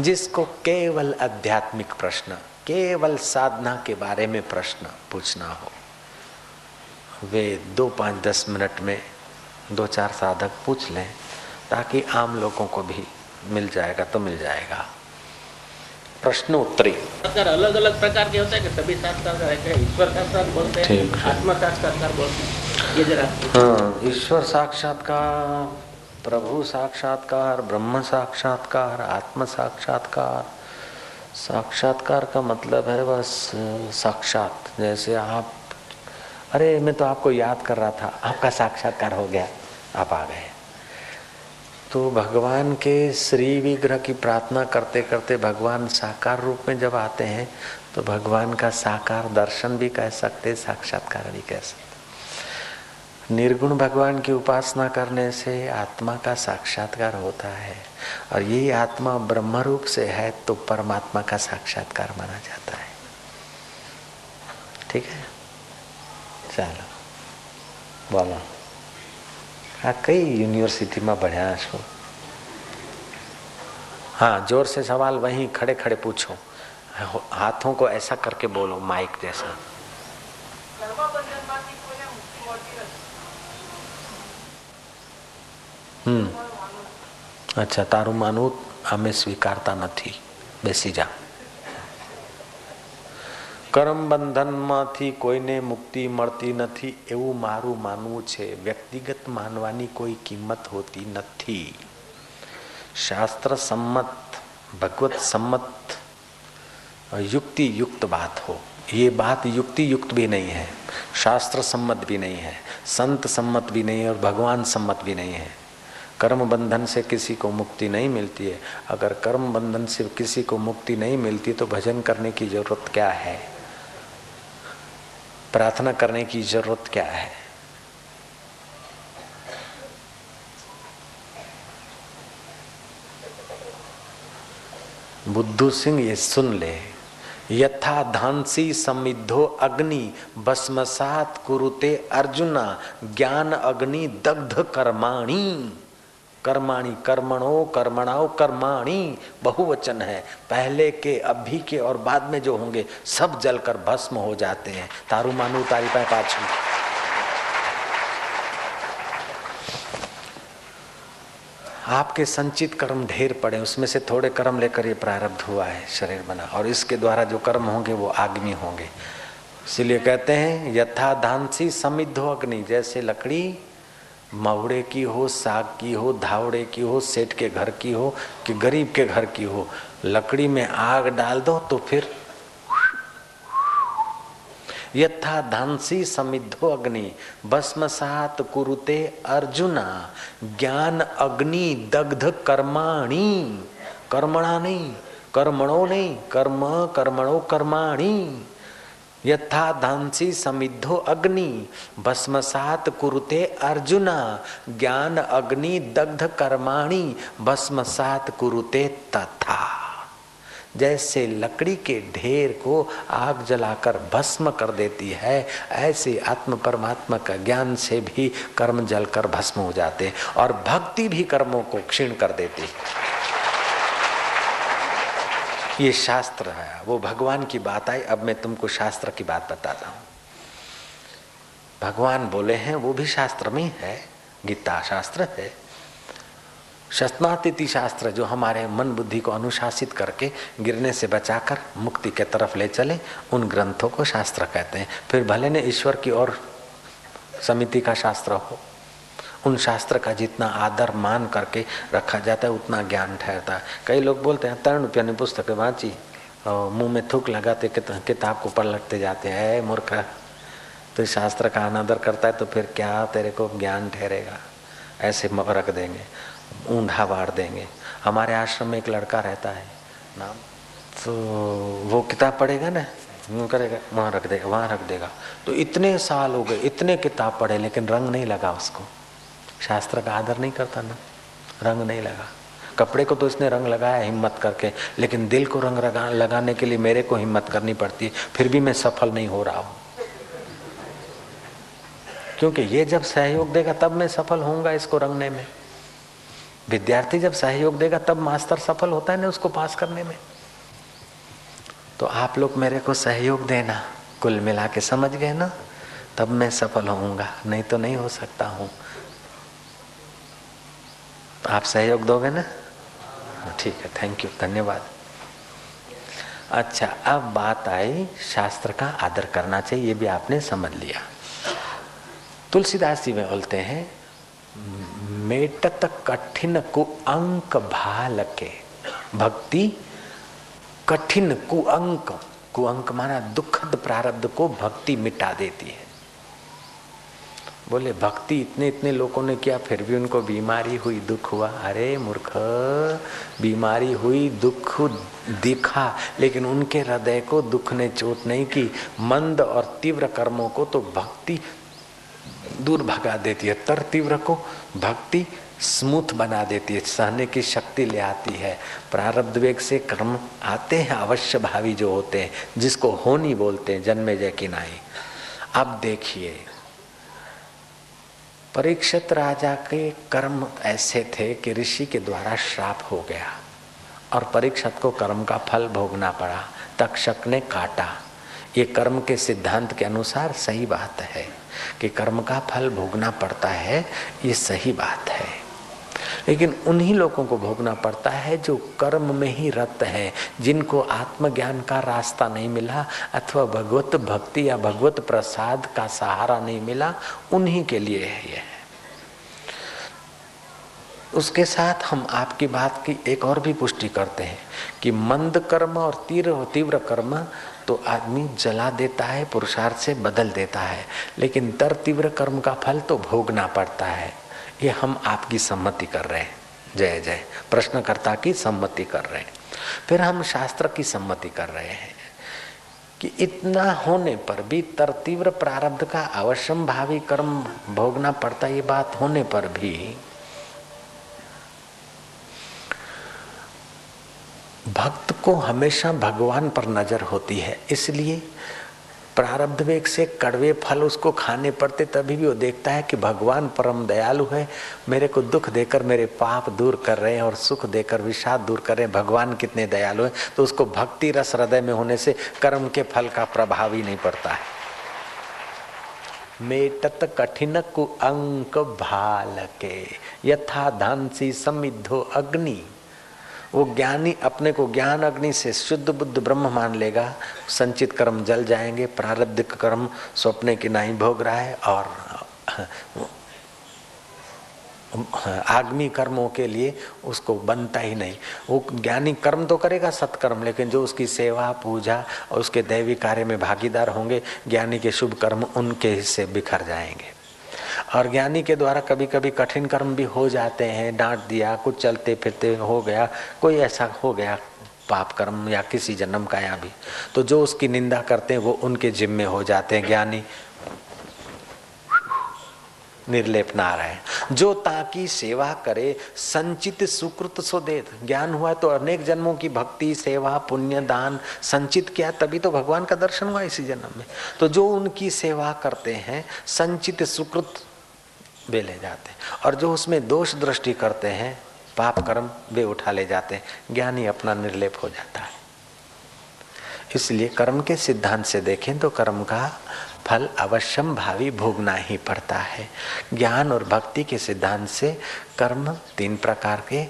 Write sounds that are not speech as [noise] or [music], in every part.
जिसको केवल आध्यात्मिक प्रश्न केवल साधना के बारे में प्रश्न पूछना हो। वे दो पाँच दस मिनट में दो चार साधक पूछ लें ताकि आम लोगों को भी मिल जाएगा तो मिल जाएगा। प्रश्न उत्तरी साक्षात्कार अलग अलग प्रकार के होते हैं कि सभी साक्षात्कार ईश्वर साक्षात्कार बोलते हैं है। आत्मा साक्षात्कार बोलते हैं? ये जरा हाँ ईश्वर साक्षात्कार प्रभु साक्षात्कार, ब्रह्म साक्षात्कार, आत्म साक्षात्कार। साक्षात्कार का मतलब है बस साक्षात, जैसे आप, अरे मैं तो आपको याद कर रहा था, आपका साक्षात्कार हो गया, आप आ गए। तो भगवान के श्री विग्रह की प्रार्थना करते करते भगवान साकार रूप में जब आते हैं तो भगवान का साकार दर्शन भी कह सकते, साक्षात्कार भी कह सकते। निर्गुण भगवान की उपासना करने से आत्मा का साक्षात्कार होता है। और यही आत्मा ब्रह्म रूप से है तो परमात्मा का साक्षात्कार माना जाता है। ठीक है? चलो। बोलो। हाँ कई यूनिवर्सिटी में बढ़िया छो हाँ ज़ोर से सवाल वहीं खड़े खड़े पूछो। हाथों को ऐसा करके बोलो माइक जैसा। હમ અચ્છા તારું માનવું અમે સ્વીકારતા નથી બેસી જા કરમ બંધનમાંથી કોઈને મુક્તિ મળતી નથી એવું મારું માનવું છે વ્યક્તિગત માનવાની કોઈ કિંમત હોતી નથી शास्त्र सम्मत भगवत सम्मत युक्ति युक्त बात हो ये बात युक्ति युक्त भी नहीं है शास्त्र सम्मत भी नहीं है संत सम्मत भी नहीं है और भगवान सम्मत भी नहीं है कर्म बंधन से किसी को मुक्ति नहीं मिलती है। अगर कर्म बंधन से किसी को मुक्ति नहीं मिलती तो भजन करने की ज़रूरत क्या है? प्रार्थना करने की ज़रूरत क्या है? बुद्धू सिंह ये सुन ले। यथा धांसी समिद्धो अग्नि, भस्मसात कुरुते अर्जुना, ज्ञान अग्नि दग्ध कर्माणी। कर्माणी कर्मणो कर्मणाओ कर्माणी बहुवचन है। पहले के, अभी के और बाद में जो होंगे, सब जलकर भस्म हो जाते हैं। तारू मानू, तारी पाए पाछू। आपके संचित कर्म ढेर पड़े, उसमें से थोड़े कर्म लेकर ये प्रारब्ध हुआ है, शरीर बना। और इसके द्वारा जो कर्म होंगे, वो आग्नि होंगे। इसलिए कहते हैं, यथा धांसी समिद्धो अग्नि, जैसे लकड़ी मवड़े की हो, साग की हो, धावड़े की हो, सेठ के घर की हो कि गरीब के घर की हो, लकड़ी में आग डाल दो तो फिर यथा धांसी समिद्धो अग्नि, भस्मसात कुरुते अर्जुना, ज्ञान अग्नि दग्ध कर्माणी। कर्मणा नहीं, कर्मणो नहीं, कर्म कर्मणो कर्माणी। यथा धांसी समिद्धो अग्नि, भस्मसात कुरुते अर्जुना, ज्ञान अग्नि दग्ध कर्माणी, भस्मसात कुरुते तथा। जैसे लकड़ी के ढेर को आग जलाकर भस्म कर देती है, ऐसे आत्म परमात्मा का ज्ञान से भी कर्म जलकर भस्म हो जाते और भक्ति भी कर्मों को क्षीण कर देती है। ये शास्त्र है। वो भगवान की बात आई, अब मैं तुमको शास्त्र की बात बताता हूँ। भगवान बोले हैं, वो भी शास्त्र में है, गीता शास्त्र है। शस्नातिथि शास्त्र, जो हमारे मन बुद्धि को अनुशासित करके गिरने से बचाकर मुक्ति के तरफ़ ले चले, उन ग्रंथों को शास्त्र कहते हैं। फिर भले ने ईश्वर की और समिति का शास्त्र हो उन शास्त्र का जितना आदर मान करके रखा जाता है, उतना ज्ञान ठहरता है। कई लोग बोलते हैं, तरण रुपया ने पुस्तक और मुँह में थूक लगाते किताब को पलटते जाते हैं। मूर्ख। तो शास्त्र का अनादर करता है तो फिर क्या तेरे को ज्ञान ठहरेगा? ऐसे रख देंगे, ऊंधा बाढ़ देंगे। हमारे आश्रम में एक लड़का रहता है, नाम तो वो किताब पढ़ेगा ना? यूँ करेगा, वहाँ रख देगा, वहाँ रख देगा। तो इतने साल हो गए, इतने किताब पढ़े, लेकिन रंग नहीं लगा उसको। शास्त्र का आदर नहीं करता ना। रंग नहीं लगा। कपड़े को तो इसने रंग लगाया हिम्मत करके, लेकिन दिल को रंग लगा लगाने के लिए मेरे को हिम्मत करनी पड़ती है फिर भी मैं सफल नहीं हो रहा हूँ। क्योंकि ये जब सहयोग देगा, तब मैं सफल होऊँगा इसको रंगने में। विद्यार्थी जब सहयोग देगा, तब मास्टर सफल होता है ना उसको पास करने में। तो आप लोग मेरे को सहयोग देना, कुल मिला के समझ गए ना? तब मैं सफल होऊँगा, नहीं तो नहीं हो सकता हूँ। आप सहयोग दोगे ना? ठीक है थैंक यू धन्यवाद। अच्छा अब बात आई शास्त्र का आदर करना चाहिए, ये भी आपने समझ लिया। तुलसीदास जी में बोलते हैं, मेटत कठिन कु अंक भाल के भक्ति कठिन कुअंक कुअंक माना दुखद प्रारब्ध को भक्ति मिटा देती है। बोले, भक्ति इतने इतने लोगों ने किया, फिर भी उनको बीमारी हुई, दुख हुआ. अरे मूर्ख, बीमारी हुई, दुख दिखा, लेकिन उनके हृदय को दुख ने चोट नहीं की। मंद और तीव्र कर्मों को तो भक्ति दूर भगा देती है, तर तीव्र को भक्ति स्मूथ बना देती है, सहने की शक्ति ले आती है। प्रारब्ध वेग से कर्म आते हैं, अवश्य भावी जो होते हैं, जिसको होनी बोलते हैं, जन्मे जय की नाई। अब देखिए परीक्षित राजा के कर्म ऐसे थे कि ऋषि के द्वारा श्राप हो गया और परीक्षित को कर्म का फल भोगना पड़ा, तक्षक ने काटा। ये कर्म के सिद्धांत के अनुसार सही बात है कि कर्म का फल भोगना पड़ता है, ये सही बात है। लेकिन उन्हीं लोगों को भोगना पड़ता है जो कर्म में ही रत है, जिनको आत्मज्ञान का रास्ता नहीं मिला अथवा भगवत भक्ति या भगवत प्रसाद का सहारा नहीं मिला, उन्हीं के लिए है यह। उसके साथ हम आपकी बात की एक और भी पुष्टि करते हैं कि मंद कर्म और तीव्र तीव्र कर्म तो आदमी जला देता है, पुरुषार्थ से बदल देता है, लेकिन तर तीव्र कर्म का फल तो भोगना पड़ता है। ये हम आपकी सम्मति कर रहे हैं। जय जय। प्रश्नकर्ता की सम्मति कर रहे हैं। फिर हम शास्त्र की सम्मति कर रहे हैं कि इतना होने पर भी तर तीव्र प्रारब्ध का अवश्यम भावी कर्म भोगना पड़ता, ये बात होने पर भी भक्त को हमेशा भगवान पर नज़र होती है। इसलिए प्रारब्ध वेग से कड़वे फल उसको खाने पड़ते, तभी भी वो देखता है कि भगवान परम दयालु है। मेरे को दुख देकर मेरे पाप दूर कर रहे हैं और सुख देकर विषाद दूर कर रहे हैं। भगवान कितने दयालु हैं। तो उसको भक्ति रस हृदय में होने से कर्म के फल का प्रभाव ही नहीं पड़ता है। मेटत कठिन कु अंक भाल के यथा धानसी समिद्धो अग्नि। वो ज्ञानी अपने को ज्ञान अग्नि से शुद्ध बुद्ध ब्रह्म मान लेगा। संचित कर्म जल जाएँगे, प्रारब्ध कर्म स्वप्ने की नहीं भोग रहा है और आगमी कर्मों के लिए उसको बनता ही नहीं। वो ज्ञानी कर्म तो करेगा सत्कर्म, लेकिन जो उसकी सेवा, पूजा और उसके दैवी कार्य में भागीदार होंगे, ज्ञानी के शुभ कर्म उनके हिस्से बिखर जाएँगे। और ज्ञानी के द्वारा कभी कभी कठिन कर्म भी हो जाते हैं, डांट दिया, कुछ चलते फिरते हो गया, कोई ऐसा हो गया, पाप कर्म या किसी जन्म का या भी तो जो उसकी निंदा करते हैं, वो उनके जिम्मे हो जाते हैं ज्ञानी। निर्लेप नारायण जो ताकि सेवा करे, संचित सुकृत सो दे ज्ञान हुआ तो अनेक जन्मों की भक्ति, सेवा, पुण्य, दान संचित किया, तभी तो भगवान का दर्शन हुआ इसी जन्म में। तो जो उनकी सेवा करते हैं, संचित सुकृत वे ले जाते हैं। और जो उसमें दोष दृष्टि करते हैं, पाप कर्म वे उठा ले जाते हैं। ज्ञानी अपना निर्लेप हो जाता है। इसलिए कर्म के सिद्धांत से देखें तो कर्म का फल अवश्यम भावी भोगना ही पड़ता है। ज्ञान और भक्ति के सिद्धांत से कर्म तीन प्रकार के,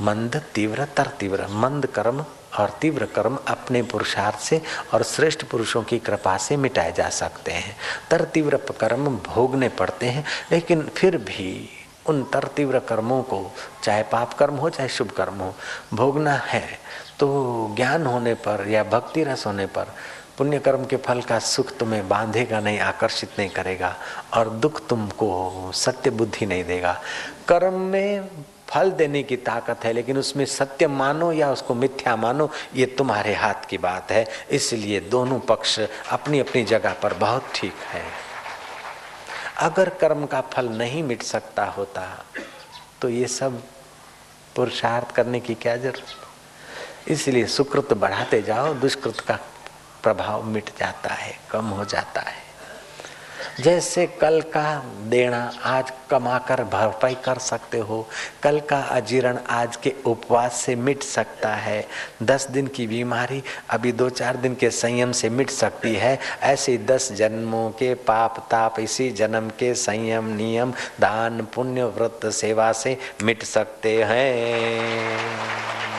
मंद, तीव्र तर तीव्र मंद कर्म और तीव्र कर्म अपने पुरुषार्थ से और श्रेष्ठ पुरुषों की कृपा से मिटाए जा सकते हैं। तर तीव्र कर्म भोगने पड़ते हैं, लेकिन फिर भी उन तर तीव्र कर्मों को, चाहे पाप कर्म हो, चाहे शुभ कर्म हो, भोगना है। तो ज्ञान होने पर या भक्ति रस होने पर पुण्य कर्म के फल का सुख तुम्हें बांधेगा नहीं, आकर्षित नहीं करेगा, और दुख तुमको सत्य बुद्धि नहीं देगा। कर्म में फल देने की ताकत है, लेकिन उसमें सत्य मानो या उसको मिथ्या मानो, ये तुम्हारे हाथ की बात है। इसलिए दोनों पक्ष अपनी अपनी जगह पर बहुत ठीक है। अगर कर्म का फल नहीं मिट सकता होता तो ये सब पुरुषार्थ करने की क्या ज़रूरत? इसलिए सुकृत बढ़ाते जाओ, दुष्कृत का प्रभाव मिट जाता है, कम हो जाता है। जैसे कल का देना आज कमाकर भरपाई कर सकते हो, कल का अजीर्ण आज के उपवास से मिट सकता है। दस दिन की बीमारी अभी दो चार दिन के संयम से मिट सकती है। ऐसे दस जन्मों के पाप, ताप, इसी जन्म के संयम, नियम, दान, पुण्य, व्रत, सेवा से मिट सकते हैं।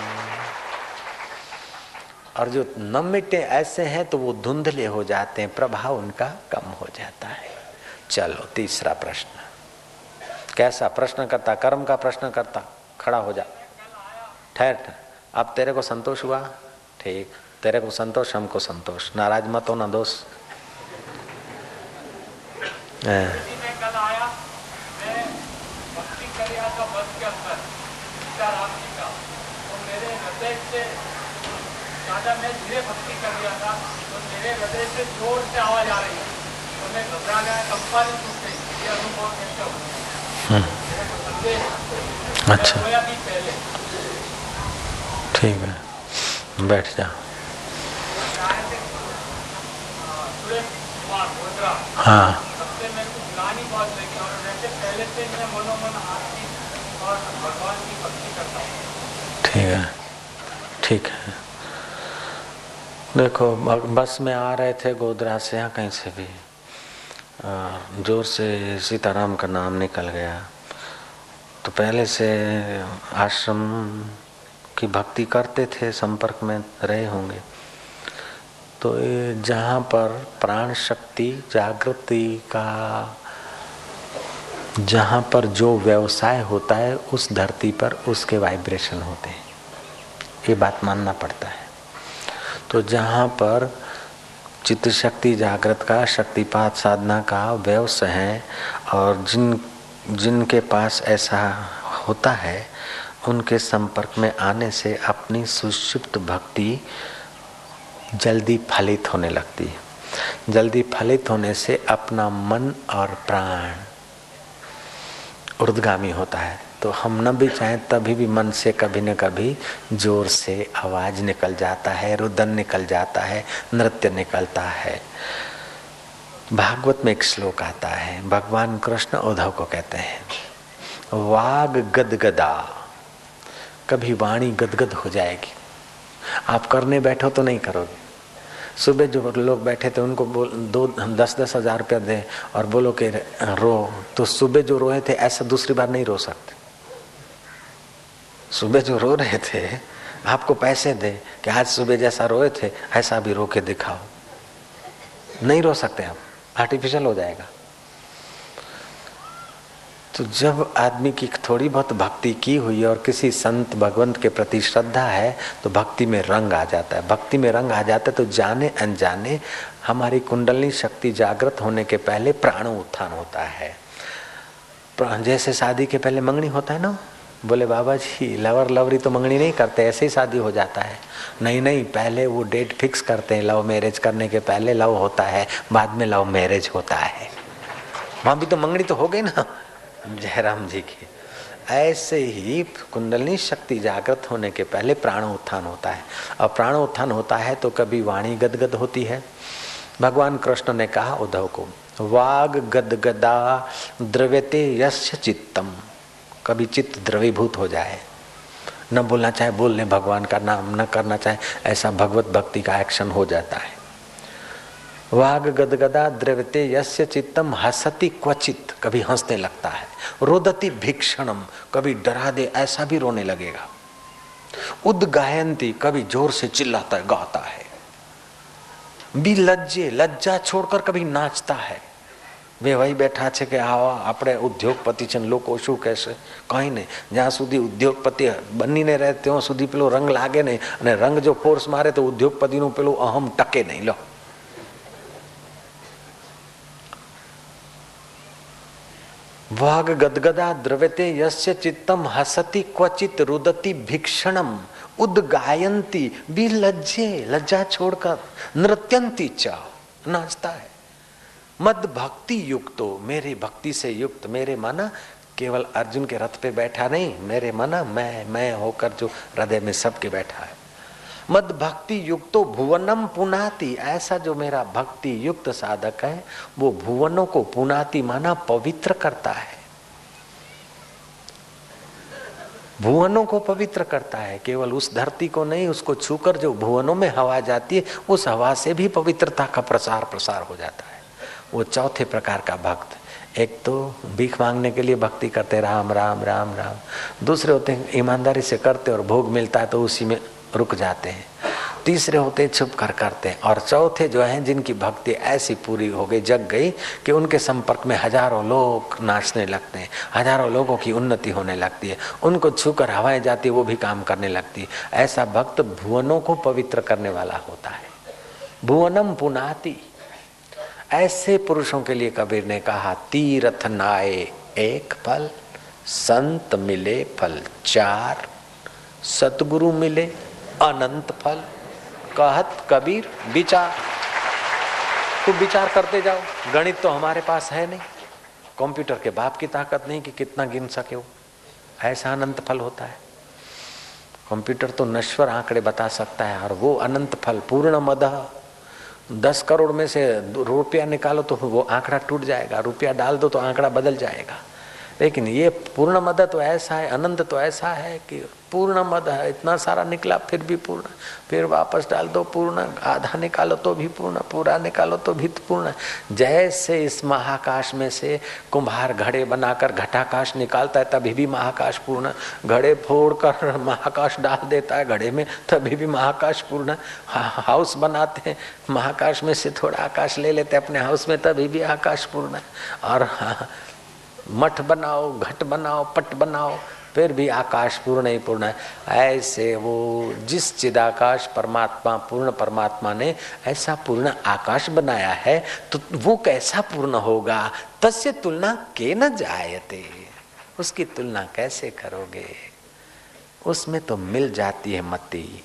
और जो न मिटे ऐसे हैं तो वो धुंधले हो जाते हैं, प्रभाव उनका कम हो जाता है। चलो, तीसरा प्रश्न। कैसा? प्रश्न करता, कर्म का प्रश्न करता, खड़ा हो जा। ठहर ठहर। अब तेरे को संतोष हुआ? ठीक। तेरे को संतोष हमको संतोष। नाराज़ मत हो ना दोस्त राजा मैं धीरे भक्ति कर रहा था तो मेरे हृदय से ज़ोर से आवाज़ आ रही है। तो मैं घबरा गया कंपा नहीं टूट गई ये अनुभव कैसे हो अच्छा। ठीक है। बैठ जा। हाँ। हूँ। ठीक है। ठीक है। देखो बस में आ रहे थे गोदरा से या कहीं से भी। ज़ोर से सीताराम का नाम निकल गया। तो पहले से आश्रम की भक्ति करते थे, संपर्क में रहे होंगे। तो जहाँ पर प्राण शक्ति, जागृति का, जहाँ पर जो व्यवसाय होता है, उस धरती पर उसके वाइब्रेशन होते हैं। ये बात मानना पड़ता है। तो जहाँ पर चित्त शक्ति जागृत का शक्तिपात साधना का व्यवसाय है और जिन, जिनके पास ऐसा होता है, उनके संपर्क में आने से अपनी सुषुप्त भक्ति जल्दी फलित होने लगती है। जल्दी फलित होने से अपना मन और प्राण उर्दगामी होता है। तो हम न भी चाहें, तभी भी मन से कभी न कभी ज़ोर से आवाज़ निकल जाता है, रुदन निकल जाता है, नृत्य निकलता है। भागवत में एक श्लोक आता है, भगवान कृष्ण उद्धव को कहते हैं, वाग गदगदा। कभी वाणी गदगद हो जाएगी। आप करने बैठो तो नहीं करोगे। सुबह जो लोग बैठे थे, उनको बोल, दो, दस दस हज़ार रुपया दे और बोलो कि रो तो सुबह जो रोए थे, ऐसा दूसरी बार नहीं रो सकते। सुबह जो रो रहे थे, आपको पैसे दे कि आज सुबह जैसा रोए थे, ऐसा भी रो के दिखाओ। नहीं रो सकते आप आर्टिफिशियल हो जाएगा। तो जब आदमी की थोड़ी बहुत भक्ति की हुई है और किसी संत भगवंत के प्रति श्रद्धा है तो भक्ति में रंग आ जाता है। भक्ति में रंग आ जाता है तो जाने अनजाने हमारी कुंडली शक्ति जागृत होने के पहले प्राण उत्थान होता है। जैसे शादी के पहले मंगनी होता है ना? बोले बाबा जी लवर लवरी तो मंगनी नहीं करते, ऐसे ही शादी हो जाता है। नहीं नहीं, पहले वो डेट फिक्स करते हैं लव मैरिज करने के पहले लव होता है, बाद में लव मैरिज होता है। वहाँ भी तो मंगनी तो हो गई ना। जयराम जी की। ऐसे ही कुंडलनी शक्ति जागृत होने के पहले प्राण उत्थान होता है। और प्राण उत्थान होता है तो कभी वाणी गदगद होती है। भगवान कृष्ण ने कहा, उद्धव को, वाग गदगदा द्रव्यते यश चित्तम। कभी चित्त द्रवीभूत हो जाए। न बोलना चाहे बोल ले भगवान का नाम, न करना चाहे, ऐसा भगवत भक्ति का एक्शन हो जाता है। वाग गदगदा द्रवते यस्य चित्तम हसती क्वचित, कभी हंसने लगता है। रोदती भिक्षणम, कभी डरा दे, ऐसा भी रोने लगेगा। उदगायंती, कभी ज़ोर से चिल्लाता, गाता है। भी लज्जे, लज्जा छोड़कर कभी नाचता है। વેવાઈ બેઠા છે કે આવા, આપણે ઉદ્યોગપતિ છે લોકો શું કહેશે? કંઈ નહીં. જ્યાં સુધી ઉદ્યોગપતિ બનીને રહે, ત્યાં સુધી પેલો રંગ લાગે નહીં. અને રંગ જો ફોર્સ મારે, તો ઉદ્યોગપતિનું પેલું અહમ ટકે નહીં. લો. વાઘ ગદગદા દ્રવ્યતે યસ્ય ચિત્તમ હસતી ક્વચિત રુદતી ભિક્ષણમ ઉદગાયંતી બી લજ્જે લજ્જા છોડકર નૃત્યંતી ચાવ નાચતા હે. मद भक्ति युक्तो मेरे भक्ति से युक्त, मेरे माना केवल अर्जुन के रथ पे बैठा नहीं, मेरे मना मैं मैं होकर जो हृदय में सबके बैठा है। मद भक्ति युक्तो भुवनम पुनाति, ऐसा जो मेरा भक्ति युक्त साधक है, वो भुवनों को पुनाति माना पवित्र करता है। भुवनों को पवित्र करता है, केवल उस धरती को नहीं, उसको छूकर जो भुवनों में हवा जाती है, उस हवा से भी पवित्रता का प्रसार प्रसार हो जाता है। वो चौथे प्रकार का भक्त। एक तो भीख मांगने के लिए भक्ति करते, राम राम राम राम। दूसरे होते हैं, ईमानदारी से करते और भोग मिलता है तो उसी में रुक जाते हैं। तीसरे होते हैं छुप कर करते हैं। और चौथे जो हैं, जिनकी भक्ति ऐसी पूरी हो गई, जग गई, कि उनके संपर्क में हज़ारों लोग नाचने लगते हैं, हज़ारों लोगों की उन्नति होने लगती है। उनको छूकर हवाएँ जाती है, वो भी काम करने लगती है। ऐसा भक्त भुवनों को पवित्र करने वाला होता है। भुवनम पुनाति। ऐसे पुरुषों के लिए कबीर ने कहा, तीर्थ नाए एक फल, संत मिले फल चार, सतगुरु मिले अनंत फल, कहत कबीर विचार। तू विचार करते जाओ, गणित तो हमारे पास है नहीं। कंप्यूटर के बाप की ताकत नहीं कि कितना गिन सके वो। ऐसा अनंत फल होता है। कंप्यूटर तो नश्वर आंकड़े बता सकता है, और वो अनंत फल पूर्ण मद दस करोड़ में से रुपया निकालो तो वो आंकड़ा टूट जाएगा। रुपया डाल दो तो आंकड़ा बदल जाएगा। लेकिन ये पूर्ण मदद तो ऐसा है, अनंत तो ऐसा है कि पूर्ण मद है, इतना सारा निकला, फिर भी पूर्ण। फिर वापस डाल दो, पूर्ण। आधा निकालो तो भी पूर्ण, पूरा निकालो तो भी पूर्ण। जैसे इस महाकाश में से कुम्हार घड़े बनाकर घटाकाश निकालता है, तभी भी महाकाश पूर्ण। घड़े फोड़ कर [laughs] महाकाश डाल देता है, घड़े में तभी भी महाकाश पूर्ण। हाउस बनाते हैं, महाकाश में से थोड़ा आकाश ले लेते अपने हाउस में तभी भी आकाश पूर्ण और [laughs] मठ बनाओ, घट बनाओ, पट बनाओ फिर भी आकाश पूर्ण ही पूर्ण है। ऐसे वो जिस चिदाकाश परमात्मा, पूर्ण परमात्मा ने ऐसा पूर्ण आकाश बनाया है तो वो कैसा पूर्ण होगा? तस्य तुलना के न जायते। उसकी तुलना कैसे करोगे? उसमें तो मिल जाती है मती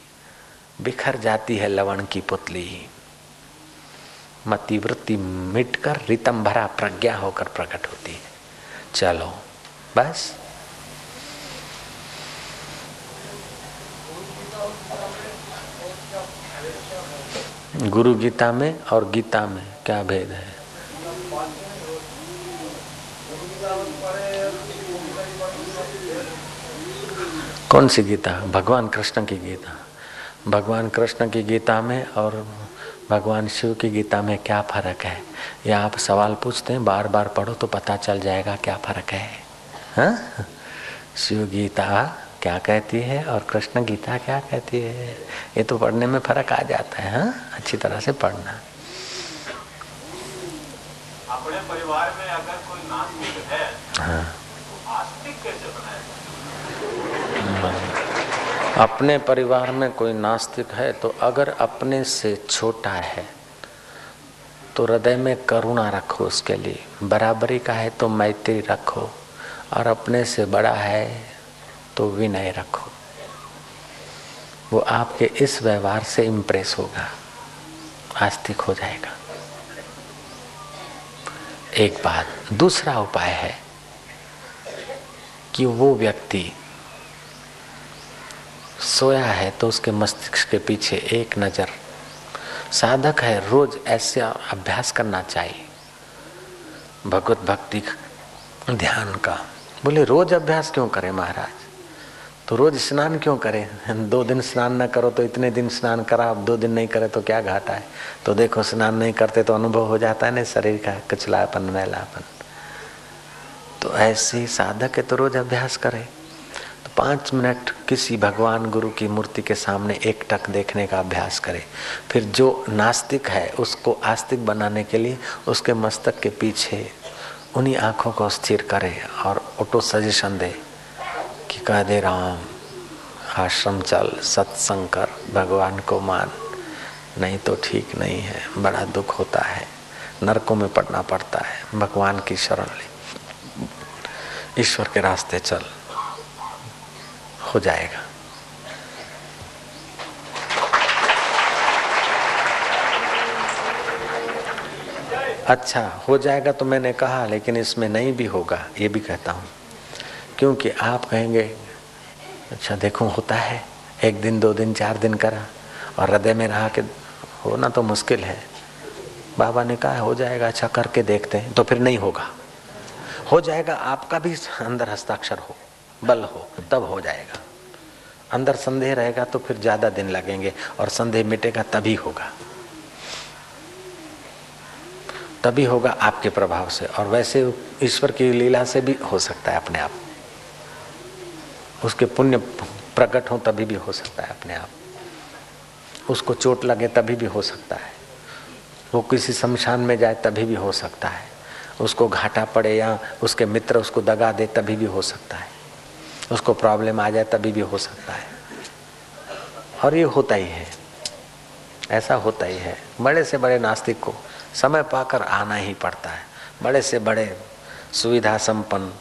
बिखर जाती है लवण की पुतली। मति वृत्ति मिटकर रितम भरा प्रज्ञा होकर प्रकट होती है। चलो, बस। गुरु गीता में और गीता में क्या भेद है? कौन सी गीता? भगवान कृष्ण की गीता। भगवान कृष्ण की गीता में और भगवान शिव की गीता में क्या फ़र्क है? या आप सवाल पूछते हैं बार बार पढ़ो तो पता चल जाएगा क्या फ़र्क है। हा? शिव गीता क्या कहती है और कृष्ण गीता क्या कहती है? ये तो पढ़ने में फ़र्क आ जाता है हा? अच्छी तरह से पढ़ना। अपने परिवार में अगर कोई नास्तिक है हाँ। तो आस्तिक कैसे बनाया अपने परिवार में कोई नास्तिक है तो अगर अपने से छोटा है तो हृदय में करुणा रखो उसके लिए। बराबरी का है तो मैत्री रखो। और अपने से बड़ा है तो विनय रखो। वो आपके इस व्यवहार से इम्प्रेस होगा। आस्तिक हो जाएगा। एक बात, दूसरा उपाय है कि वो व्यक्ति सोया है तो उसके मस्तिष्क के पीछे एक नज़र। साधक है, रोज ऐसे अभ्यास करना चाहिए। भगवत भक्ति, ध्यान का। बोले, रोज अभ्यास क्यों करें महाराज? तो रोज स्नान क्यों करें? दो दिन स्नान न करो तो इतने दिन स्नान करा, अब दो दिन नहीं करे तो क्या घाटा है? तो देखो, स्नान नहीं करते तो अनुभव हो जाता है ना शरीर का, कचलापन, मैलापन। तो ऐसे साधक है तो रोज अभ्यास करे। तो पाँच मिनट किसी भगवान गुरु की मूर्ति के सामने एक टक देखने का अभ्यास करे। फिर जो नास्तिक है, उसको आस्तिक बनाने के लिए उसके मस्तक के पीछे उन्हीं आँखों को स्थिर करे और ऑटो सजेशन दे। कि कह दे राम, आश्रम चल सत्संग कर भगवान को मान। नहीं तो ठीक नहीं है, बड़ा दुख होता है, नरकों में पड़ना पड़ता है, भगवान की शरण ले। ईश्वर के रास्ते चल, हो जाएगा। अच्छा हो जाएगा तो मैंने कहा, लेकिन इसमें नहीं भी होगा, ये भी कहता हूँ। क्योंकि आप कहेंगे अच्छा देखो, होता है। एक दिन, दो दिन, चार दिन करा और हृदय में रहा कि होना तो मुश्किल है। बाबा ने कहा, हो जाएगा अच्छा करके देखते हैं। तो फिर नहीं होगा। हो जाएगा, आपका भी अंदर हस्ताक्षर हो, बल हो, तब हो जाएगा। अंदर संदेह रहेगा तो फिर ज़्यादा दिन लगेंगे और संदेह मिटेगा, तभी होगा। तभी होगा आपके प्रभाव से और वैसे ईश्वर की लीला से भी हो सकता है अपने आप। उसके पुण्य प्रकट हो तभी भी हो सकता है अपने आप। उसको चोट लगे तभी भी हो सकता है। वो किसी शमशान में जाए तभी भी हो सकता है। उसको घाटा पड़े या उसके मित्र उसको दगा दे तभी भी हो सकता है। उसको प्रॉब्लम आ जाए तभी भी हो सकता है। और ये होता ही है। ऐसा होता ही है। बड़े से बड़े नास्तिक को समय पाकर आना ही पड़ता है। बड़े से बड़े सुविधा संपन्न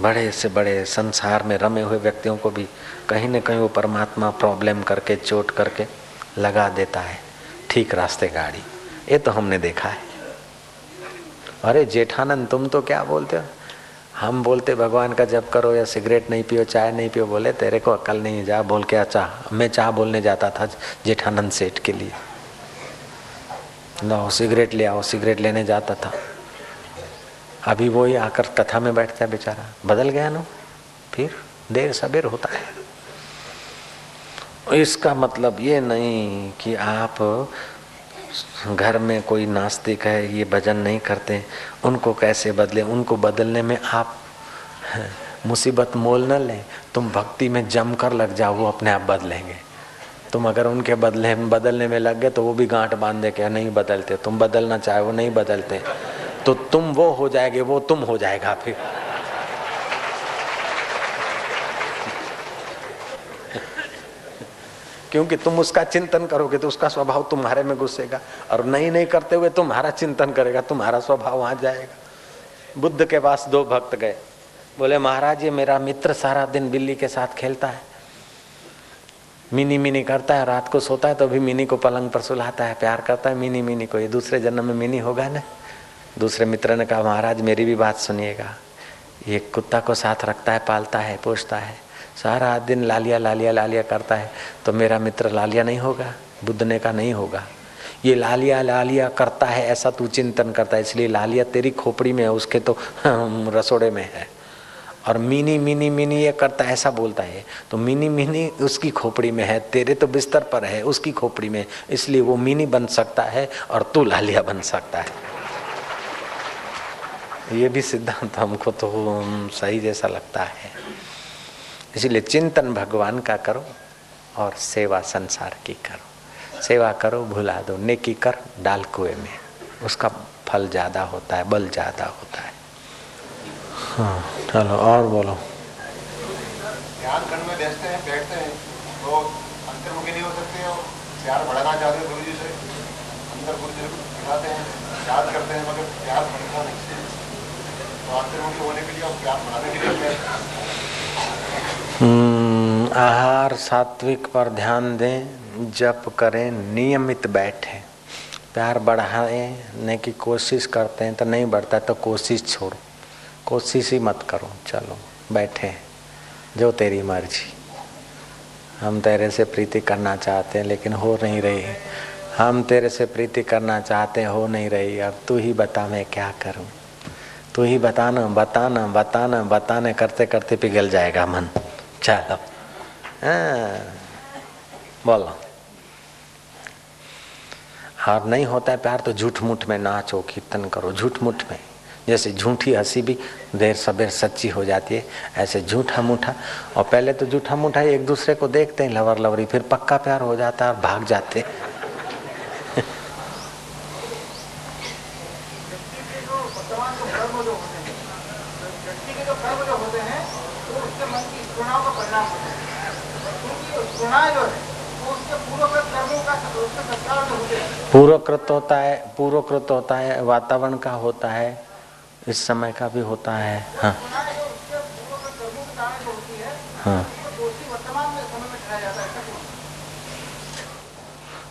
बड़े से बड़े संसार में रमे हुए व्यक्तियों को भी कहीं न कहीं वो परमात्मा प्रॉब्लम करके, चोट करके लगा देता है। ठीक रास्ते गाड़ी। ये तो हमने देखा है। अरे जेठानंद, तुम तो क्या बोलते हो? हम बोलते, भगवान का जब करो या सिगरेट नहीं पियो, चाय नहीं पियो। बोले, तेरे को अकल नहीं जा बोल के अच्छा मैं चाह बोलने जाता था जेठानंद सेठ के लिए। लाओ, सिगरेट ले आओ, सिगरेट लेने जाता था। अभी वो ही आकर कथा में बैठता है बेचारा। बदल गया ना? फिर देर सबेर होता है। इसका मतलब ये नहीं कि आप घर में कोई नास्तिक है, ये भजन नहीं करते, उनको कैसे बदले? उनको बदलने में आप मुसीबत मोल न लें। तुम भक्ति में जम कर लग जाओ, वो अपने आप बदलेंगे। तुम अगर उनके बदले, बदलने में लग गए तो वो भी गांठ बाँध दे के, नहीं बदलते, तुम बदलना चाहे वो नहीं बदलते। तो तुम वो हो जाएगे, वो तुम हो जाएगा फिर। क्योंकि तुम उसका चिंतन करोगे तो उसका स्वभाव तुम्हारे में घुसेगा। और नहीं नहीं करते हुए तुम्हारा चिंतन करेगा, तुम्हारा स्वभाव वहाँ जाएगा। बुद्ध के पास दो भक्त गए। बोले, महाराज, ये मेरा मित्र सारा दिन बिल्ली के साथ खेलता है। मिनी मिनी करता है, रात को सोता है तो भी मिनी को पलंग पर सुलाता है, प्यार करता है। मिनी मिनी को ये दूसरे जन्म में मिनी होगा ना? दूसरे मित्र ने कहा, महाराज, मेरी भी बात सुनिएगा। ये कुत्ता को साथ रखता है, पालता है पोषता है। सारा दिन लालिया लालिया लालिया करता है। तो मेरा मित्र लालिया नहीं होगा बुद्ध ने कहा नहीं होगा। ये लालिया लालिया करता है, ऐसा तू चिंतन करता है। इसलिए लालिया तेरी खोपड़ी में है, उसके तो रसोड़े में है। और मिनी मिनी मिनी ये करता है, ऐसा बोलता है। तो मिनी मिनी उसकी खोपड़ी में है, तेरे तो बिस्तर पर है, उसकी खोपड़ी में। इसलिए वो मिनी बन सकता है और तू लालिया बन सकता है। ये भी सिद्धांत हमको तो सही जैसा लगता है। इसलिए चिंतन भगवान का करो और सेवा संसार की करो। सेवा करो भुला दो नेकी कर डाल कुएँ में। उसका फल ज़्यादा होता है बल ज़्यादा होता है। हाँ चलो और बोलो। ध्यान करने में बैठते हैं बैठते हैं। तो अंतर्मुखी नहीं हो सकते और प्यार बढ़ाना चाहते हैं गुरु जी से। अंदर गुरु जी को दिखाते हैं याद करते हैं मगर प्यार बढ़ता नहीं आहार सात्विक पर ध्यान दें, जप करें, नियमित बैठे। प्यार बढ़ाने की कोशिश करते हैं तो नहीं बढ़ता तो कोशिश छोड़ो। कोशिश ही मत करो, चलो, बैठे जो तेरी मर्ज़ी। हम तेरे से प्रीति करना चाहते हैं, लेकिन हो नहीं रही। हम तेरे से प्रीति करना चाहते हैं, हो नहीं रही। अब तू ही बता मैं क्या करूँ। तू ही बताना बताना बताना बताने करते करते पिघल जाएगा मन। चलो हाँ, बोलो। और नहीं होता है प्यार तो झूठ मुठ में नाचो कीर्तन करो झूठ मुठ में। जैसे झूठी हँसी भी देर सबेर सच्ची हो जाती है ऐसे झूठा मूठा और पहले तो झूठा मुठा एक दूसरे को देखते हैं लवर लवरी फिर पक्का प्यार हो जाता है और भाग जाते हैं। पूर्वकृत होता है पूर्वकृत होता है वातावरण का होता है इस समय का भी होता है हाँ। हाँ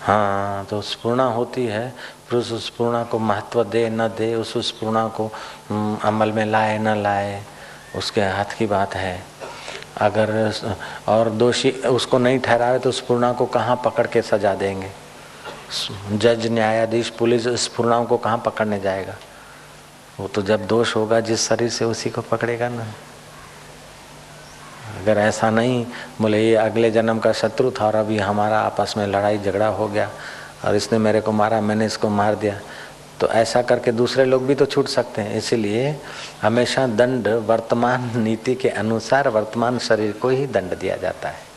हाँ। तो स्पूर्णा होती है पुरुष उस पूर्णा को महत्व दे न दे उस स्पूर्णा को अमल में लाए न लाए उसके हाथ की बात है। अगर और दोषी उसको नहीं ठहरावे तो स्पूर्णा को कहाँ पकड़ के सजा देंगे? जज, न्यायाधीश, पुलिस स्पूर्णा को कहाँ पकड़ने जाएगा? वो तो जब दोष होगा, जिस शरीर से उसी को पकड़ेगा ना। अगर ऐसा नहीं, बोले, ये अगले जन्म का शत्रु था और अभी हमारा आपस में लड़ाई झगड़ा हो गया और इसने मेरे को मारा, मैंने इसको मार दिया। तो ऐसा करके दूसरे लोग भी तो छूट सकते हैं। इसीलिए हमेशा दंड वर्तमान नीति के अनुसार वर्तमान शरीर को ही दंड दिया जाता है।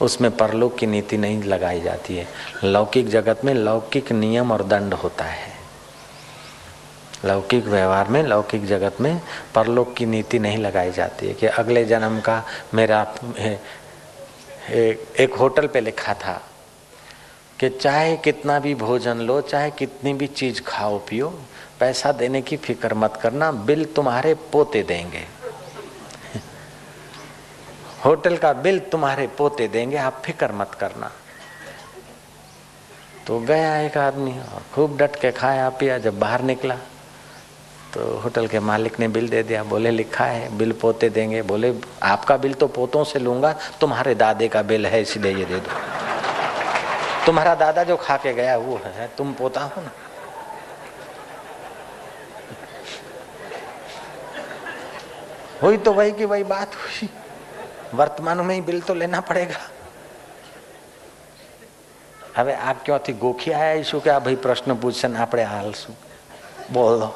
उसमें परलोक की नीति नहीं लगाई जाती है। लौकिक जगत में लौकिक नियम और दंड होता है। लौकिक व्यवहार में, लौकिक जगत में परलोक की नीति नहीं लगाई जाती है कि अगले जन्म का मेरा एक होटल पे लिखा था कि चाहे कितना भी भोजन लो, चाहे कितनी भी चीज़ खाओ पियो, पैसा देने की फ़िक्र मत करना, बिल तुम्हारे पोते देंगे। होटल का बिल तुम्हारे पोते देंगे, आप फ़िक्र मत करना। तो गया एक आदमी और खूब डट के खाया, पिया, जब बाहर निकला तो होटल के मालिक ने बिल दे दिया। बोले, लिखा है, बिल पोते देंगे। बोले, आपका बिल तो पोतों से लूँगा, तुम्हारे दादे का बिल है, इसलिए ये दे दो। तुम्हारा दादा जो खा के गया, वो है, तुम पोता हो ना। हुई तो वही की वही बात हुई। वर्तमान में ही बिल तो लेना पड़ेगा હવે આ ક્યાંથી ગોખી આયા છું કે આ ભાઈ પ્રશ્ન પૂછશે ને આપણે હાલ શું બોલો